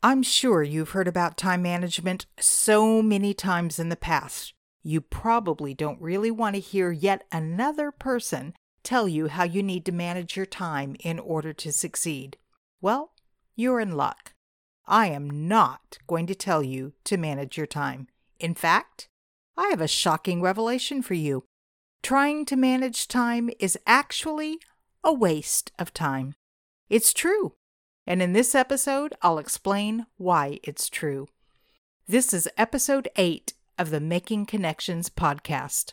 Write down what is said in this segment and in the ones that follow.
I'm sure you've heard about time management so many times in the past. You probably don't really want to hear yet another person tell you how you need to manage your time in order to succeed. Well, you're in luck. I am not going to tell you to manage your time. In fact, I have a shocking revelation for you. Trying to manage time is actually a waste of time. It's true. And in this episode, I'll explain why it's true. This is episode 8 of the Making Connections podcast.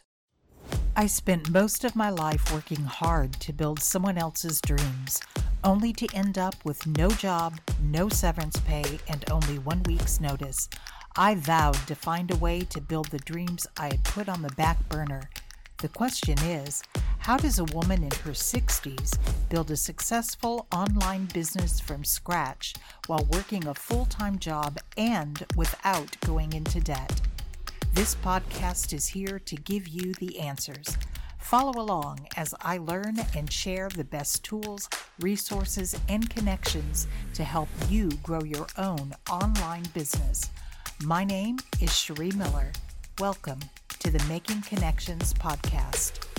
I spent most of my life working hard to build someone else's dreams, only to end up with no job, no severance pay, and only one week's notice. I vowed to find a way to build the dreams I had put on the back burner. The question is how does a woman in her 60s build a successful online business from scratch while working a full time job and without going into debt? This podcast is here to give you the answers. Follow along as I learn and share the best tools, resources, and connections to help you grow your own online business. My name is Cherie Miller. Welcome to the Making Connections podcast.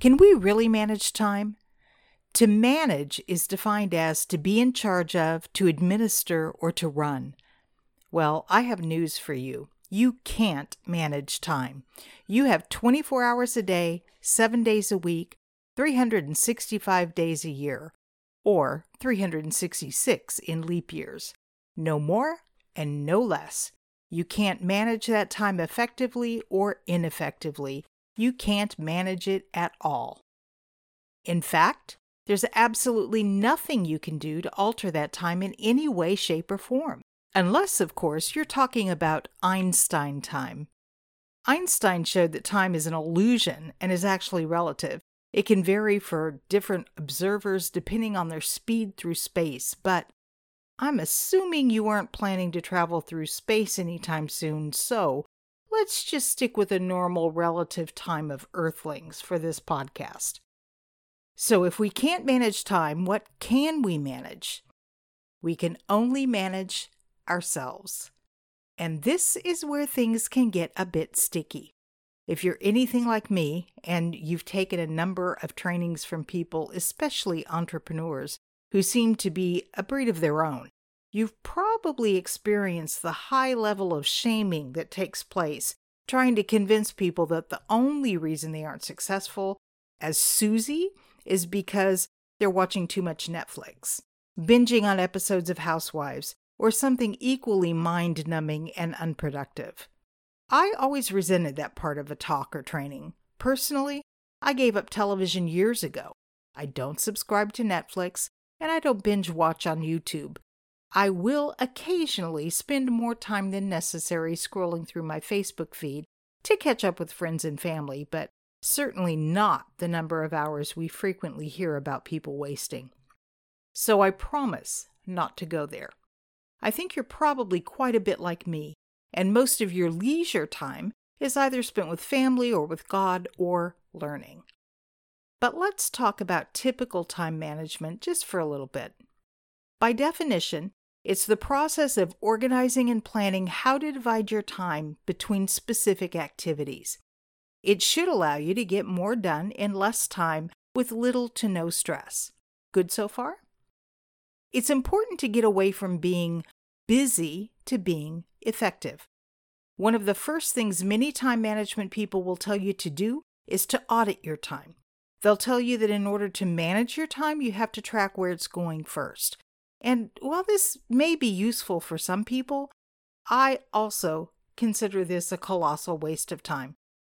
Can we really manage time? To manage is defined as to be in charge of, to administer, or to run. Well, I have news for you. You can't manage time. You have 24 hours a day, 7 days a week, 365 days a year, or 366 in leap years. No more and no less. You can't manage that time effectively or ineffectively. You can't manage it at all. In fact, there's absolutely nothing you can do to alter that time in any way, shape, or form. Unless, of course, you're talking about Einstein time. Einstein showed that time is an illusion and is actually relative. It can vary for different observers depending on their speed through space, but I'm assuming you aren't planning to travel through space anytime soon, so let's just stick with a normal relative time of Earthlings for this podcast. So, if we can't manage time, what can we manage? We can only manage ourselves. And this is where things can get a bit sticky. If you're anything like me and you've taken a number of trainings from people, especially entrepreneurs, who seem to be a breed of their own, you've probably experienced the high level of shaming that takes place trying to convince people that the only reason they aren't successful as Susie is because they're watching too much Netflix, binging on episodes of Housewives, or something equally mind numbing and unproductive. I always resented that part of a talk or training. Personally, I gave up television years ago. I don't subscribe to Netflix, and I don't binge watch on YouTube. I will occasionally spend more time than necessary scrolling through my Facebook feed to catch up with friends and family, but certainly not the number of hours we frequently hear about people wasting. So I promise not to go there. I think you're probably quite a bit like me, and most of your leisure time is either spent with family or with God or learning. But let's talk about typical time management just for a little bit. By definition, it's the process of organizing and planning how to divide your time between specific activities. It should allow you to get more done in less time with little to no stress. Good so far? It's important to get away from being busy to being effective. One of the first things many time management people will tell you to do is to audit your time. They'll tell you that in order to manage your time, you have to track where it's going first. And while this may be useful for some people, I also consider this a colossal waste of time.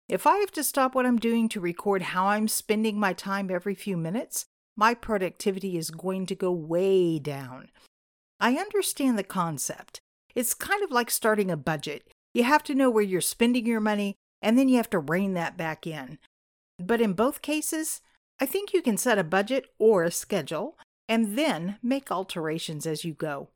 If I have to stop what I'm doing to record how I'm spending my time every few minutes, my productivity is going to go way down. I understand the concept. It's kind of like starting a budget. You have to know where you're spending your money, and then you have to rein that back in. But in both cases, I think you can set a budget or a schedule and then make alterations as you go.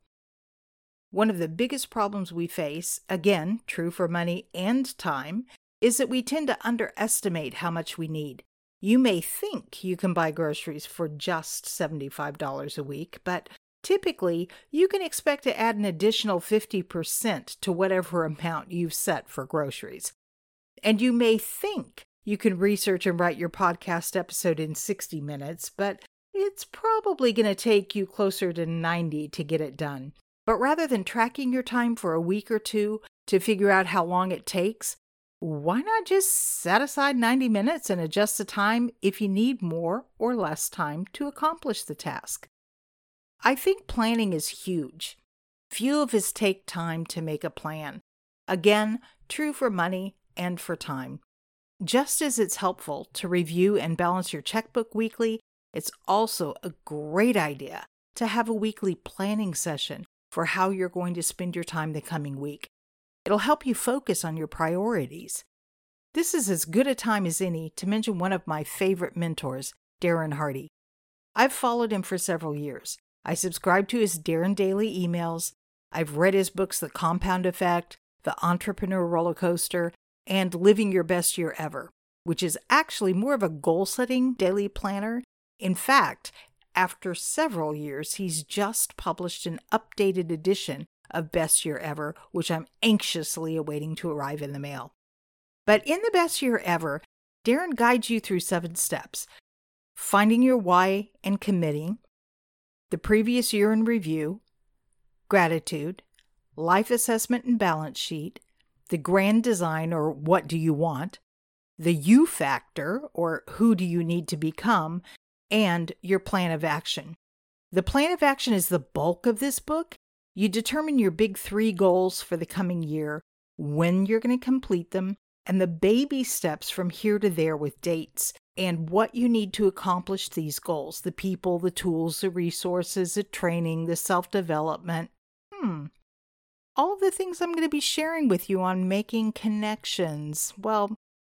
One of the biggest problems we face, again, true for money and time, is that we tend to underestimate how much we need. You may think you can buy groceries for just $75 a week, but Typically, you can expect to add an additional 50% to whatever amount you've set for groceries. And you may think you can research and write your podcast episode in 60 minutes, but it's probably going to take you closer to 90 to get it done. But rather than tracking your time for a week or two to figure out how long it takes, why not just set aside 90 minutes and adjust the time if you need more or less time to accomplish the task? I think planning is huge. Few of us take time to make a plan. Again, true for money and for time. Just as it's helpful to review and balance your checkbook weekly, it's also a great idea to have a weekly planning session for how you're going to spend your time the coming week. It'll help you focus on your priorities. This is as good a time as any to mention one of my favorite mentors, Darren Hardy. I've followed him for several years. I subscribe to his Darren Daily emails. I've read his books, The Compound Effect, The Entrepreneur Roller Coaster, and Living Your Best Year Ever, which is actually more of a goal setting daily planner. In fact, after several years, he's just published an updated edition of Best Year Ever, which I'm anxiously awaiting to arrive in the mail. But in the Best Year Ever, Darren guides you through seven steps finding your why and committing, the previous year in review, gratitude, life assessment and balance sheet, the grand design or what do you want, the you factor or who do you need to become, and your plan of action. The plan of action is the bulk of this book. You determine your big three goals for the coming year, when you're going to complete them, and the baby steps from here to there with dates and what you need to accomplish these goals the people, the tools, the resources, the training, the self development. Hmm, all the things I'm going to be sharing with you on making connections. Well,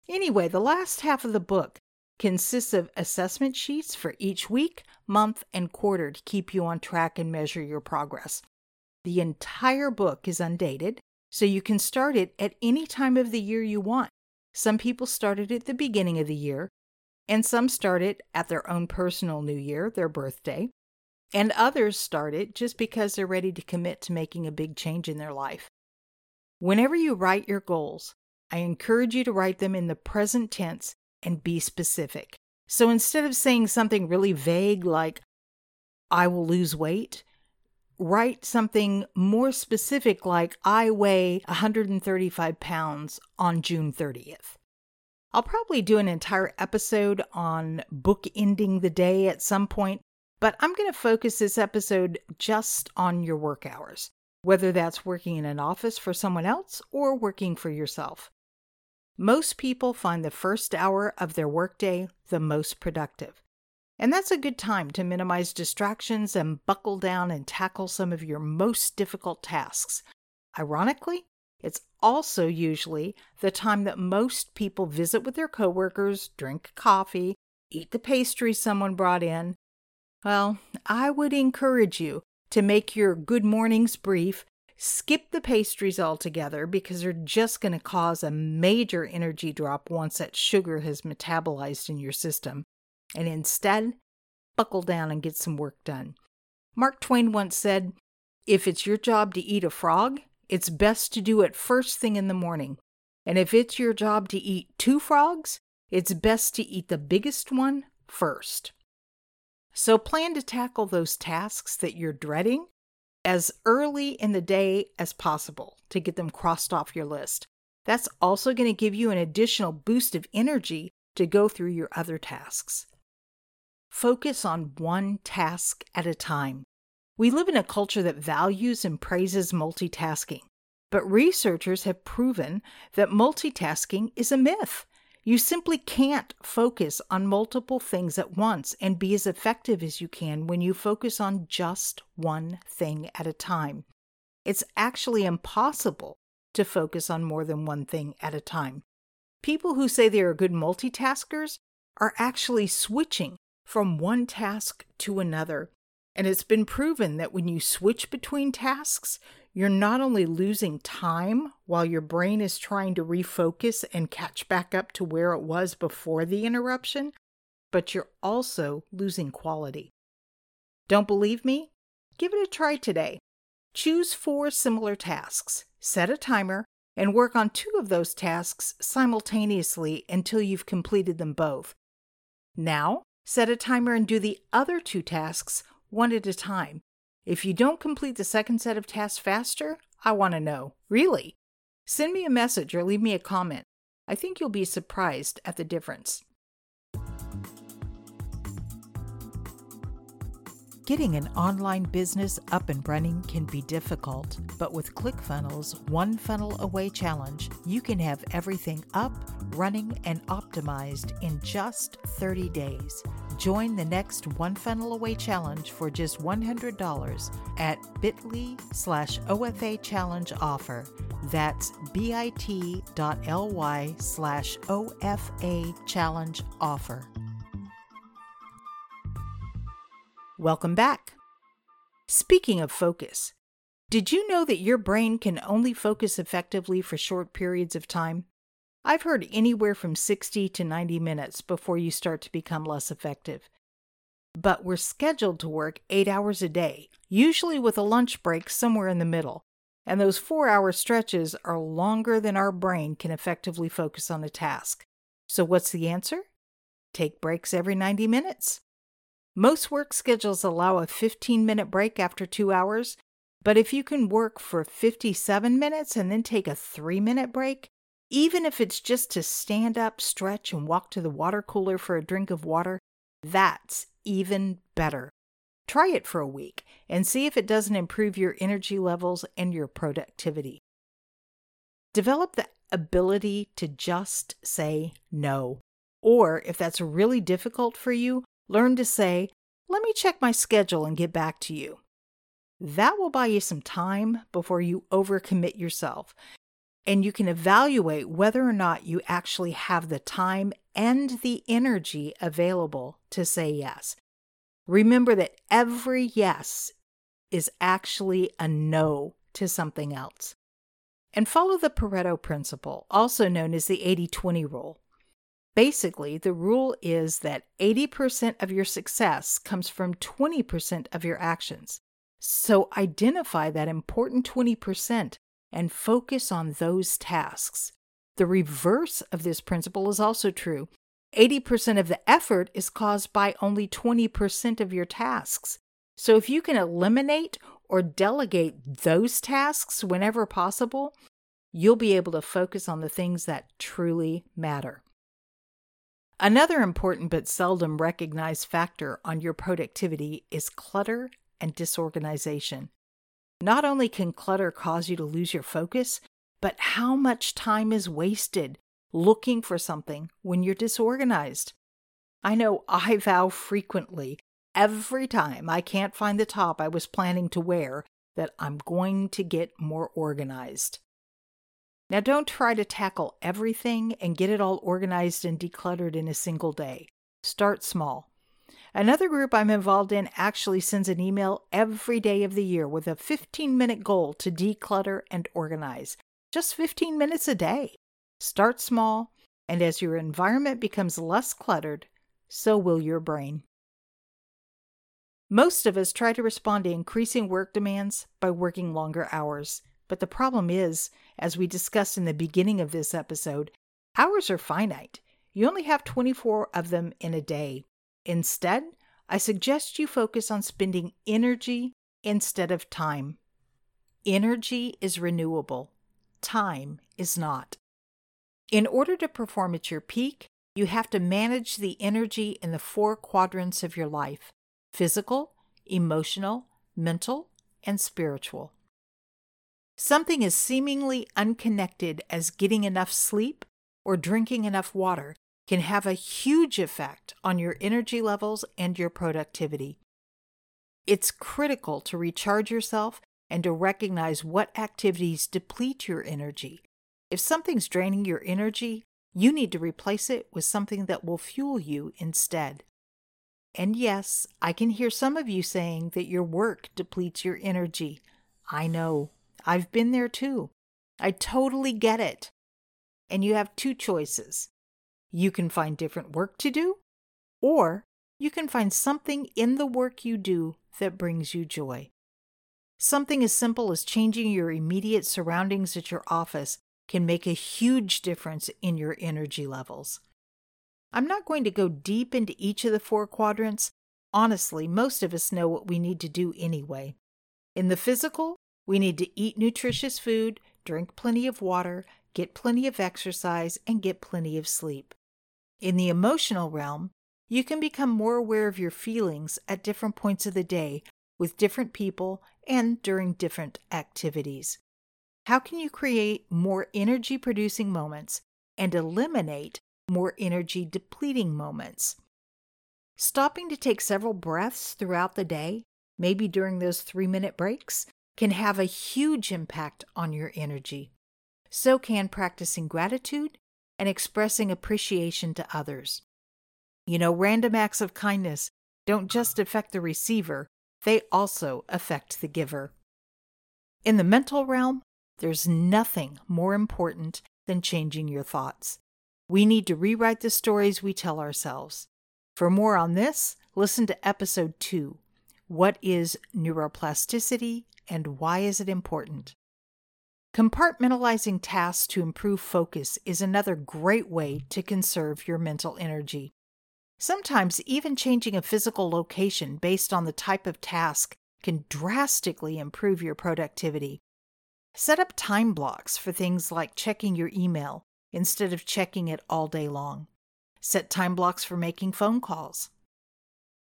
anyway, the last half of the book consists of assessment sheets for each week, month, and quarter to keep you on track and measure your progress. The entire book is undated, so you can start it at any time of the year you want. Some people start it at the beginning of the year, and some start it at their own personal new year, their birthday. And others start it just because they're ready to commit to making a big change in their life. Whenever you write your goals, I encourage you to write them in the present tense and be specific. So instead of saying something really vague like, I will lose weight, write something more specific like, I weigh 135 pounds on June 30th. I'll probably do an entire episode on bookending the day at some point, but I'm going to focus this episode just on your work hours, whether that's working in an office for someone else or working for yourself. Most people find the first hour of their workday the most productive. And that's a good time to minimize distractions and buckle down and tackle some of your most difficult tasks. Ironically, it's also usually the time that most people visit with their coworkers, drink coffee, eat the pastry someone brought in, well, I would encourage you to make your good mornings brief. Skip the pastries altogether because they're just going to cause a major energy drop once that sugar has metabolized in your system. And instead, buckle down and get some work done. Mark Twain once said, If it's your job to eat a frog, it's best to do it first thing in the morning. And if it's your job to eat two frogs, it's best to eat the biggest one first. So plan to tackle those tasks that you're dreading as early in the day as possible to get them crossed off your list. That's also going to give you an additional boost of energy to go through your other tasks. Focus on one task at a time. We live in a culture that values and praises multitasking, but researchers have proven that multitasking is a myth. You simply can't focus on multiple things at once and be as effective as you can when you focus on just one thing at a time. It's actually impossible to focus on more than one thing at a time. People who say they are good multitaskers are actually switching from one task to another. And it's been proven that when you switch between tasks, you're not only losing time while your brain is trying to refocus and catch back up to where it was before the interruption, but you're also losing quality. Don't believe me? Give it a try today. Choose four similar tasks, set a timer, and work on two of those tasks simultaneously until you've completed them both. Now, set a timer and do the other two tasks one at a time. If you don't complete the second set of tasks faster, I want to know. Really? Send me a message or leave me a comment. I think you'll be surprised at the difference. Getting an online business up and running can be difficult, but with ClickFunnels One Funnel Away Challenge, you can have everything up, running, and optimized in just 30 days. Join the next One Funnel Away Challenge for just $100 at bit.ly slash OFA challenge offer. That's bit.ly slash OFA challenge offer. Welcome back. Speaking of focus, did you know that your brain can only focus effectively for short periods of time? I've heard anywhere from 60 to 90 minutes before you start to become less effective. But we're scheduled to work eight hours a day, usually with a lunch break somewhere in the middle, and those four hour stretches are longer than our brain can effectively focus on a task. So, what's the answer? Take breaks every 90 minutes. Most work schedules allow a 15 minute break after two hours, but if you can work for 57 minutes and then take a three minute break, even if it's just to stand up, stretch, and walk to the water cooler for a drink of water, that's even better. Try it for a week and see if it doesn't improve your energy levels and your productivity. Develop the ability to just say no. Or if that's really difficult for you, Learn to say, let me check my schedule and get back to you. That will buy you some time before you overcommit yourself, and you can evaluate whether or not you actually have the time and the energy available to say yes. Remember that every yes is actually a no to something else. And follow the Pareto principle, also known as the 80 20 rule. Basically, the rule is that 80% of your success comes from 20% of your actions. So identify that important 20% and focus on those tasks. The reverse of this principle is also true. 80% of the effort is caused by only 20% of your tasks. So if you can eliminate or delegate those tasks whenever possible, you'll be able to focus on the things that truly matter. Another important but seldom recognized factor on your productivity is clutter and disorganization. Not only can clutter cause you to lose your focus, but how much time is wasted looking for something when you're disorganized. I know I vow frequently, every time I can't find the top I was planning to wear, that I'm going to get more organized. Now, don't try to tackle everything and get it all organized and decluttered in a single day. Start small. Another group I'm involved in actually sends an email every day of the year with a 15 minute goal to declutter and organize. Just 15 minutes a day. Start small, and as your environment becomes less cluttered, so will your brain. Most of us try to respond to increasing work demands by working longer hours. But the problem is, as we discussed in the beginning of this episode, hours are finite. You only have 24 of them in a day. Instead, I suggest you focus on spending energy instead of time. Energy is renewable, time is not. In order to perform at your peak, you have to manage the energy in the four quadrants of your life physical, emotional, mental, and spiritual. Something as seemingly unconnected as getting enough sleep or drinking enough water can have a huge effect on your energy levels and your productivity. It's critical to recharge yourself and to recognize what activities deplete your energy. If something's draining your energy, you need to replace it with something that will fuel you instead. And yes, I can hear some of you saying that your work depletes your energy. I know. I've been there too. I totally get it. And you have two choices. You can find different work to do, or you can find something in the work you do that brings you joy. Something as simple as changing your immediate surroundings at your office can make a huge difference in your energy levels. I'm not going to go deep into each of the four quadrants. Honestly, most of us know what we need to do anyway. In the physical, we need to eat nutritious food, drink plenty of water, get plenty of exercise, and get plenty of sleep. In the emotional realm, you can become more aware of your feelings at different points of the day with different people and during different activities. How can you create more energy producing moments and eliminate more energy depleting moments? Stopping to take several breaths throughout the day, maybe during those three minute breaks, can have a huge impact on your energy. So can practicing gratitude and expressing appreciation to others. You know, random acts of kindness don't just affect the receiver, they also affect the giver. In the mental realm, there's nothing more important than changing your thoughts. We need to rewrite the stories we tell ourselves. For more on this, listen to episode 2 What is neuroplasticity and why is it important? Compartmentalizing tasks to improve focus is another great way to conserve your mental energy. Sometimes, even changing a physical location based on the type of task can drastically improve your productivity. Set up time blocks for things like checking your email instead of checking it all day long. Set time blocks for making phone calls.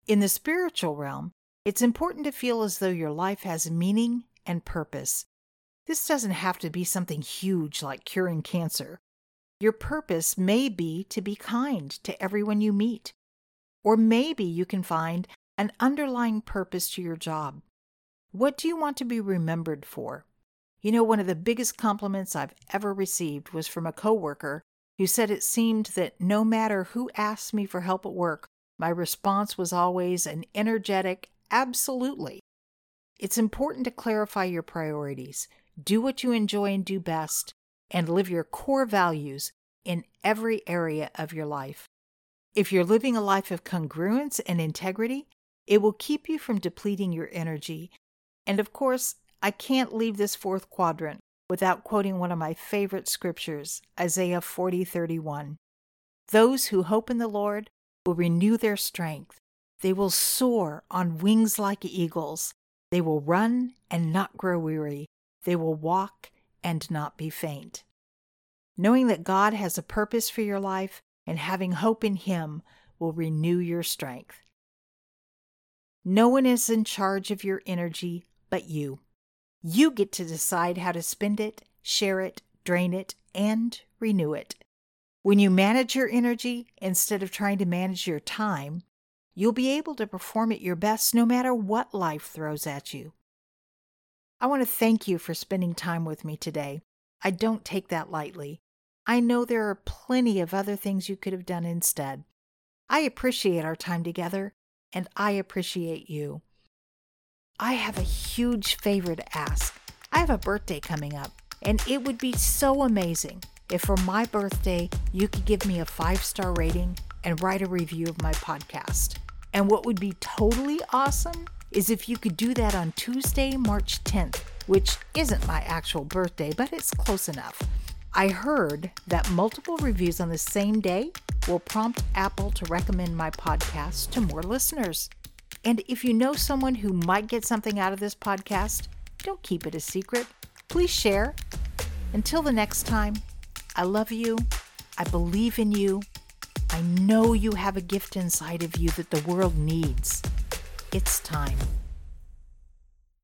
In the spiritual realm, it's important to feel as though your life has meaning and purpose. This doesn't have to be something huge like curing cancer. Your purpose may be to be kind to everyone you meet. Or maybe you can find an underlying purpose to your job. What do you want to be remembered for? You know, one of the biggest compliments I've ever received was from a coworker who said it seemed that no matter who asked me for help at work, my response was always an energetic, absolutely. It's important to clarify your priorities, do what you enjoy and do best, and live your core values in every area of your life. If you're living a life of congruence and integrity, it will keep you from depleting your energy. And of course, I can't leave this fourth quadrant without quoting one of my favorite scriptures, Isaiah 40:31. Those who hope in the Lord will renew their strength. They will soar on wings like eagles. They will run and not grow weary. They will walk and not be faint. Knowing that God has a purpose for your life and having hope in Him will renew your strength. No one is in charge of your energy but you. You get to decide how to spend it, share it, drain it, and renew it. When you manage your energy instead of trying to manage your time, you'll be able to perform at your best no matter what life throws at you. I want to thank you for spending time with me today. I don't take that lightly. I know there are plenty of other things you could have done instead. I appreciate our time together, and I appreciate you. I have a huge favor to ask. I have a birthday coming up, and it would be so amazing if for my birthday you could give me a five star rating and write a review of my podcast. And what would be totally awesome is if you could do that on Tuesday, March 10th, which isn't my actual birthday, but it's close enough. I heard that multiple reviews on the same day will prompt Apple to recommend my podcast to more listeners. And if you know someone who might get something out of this podcast, don't keep it a secret. Please share. Until the next time, I love you. I believe in you. I know you have a gift inside of you that the world needs. It's time.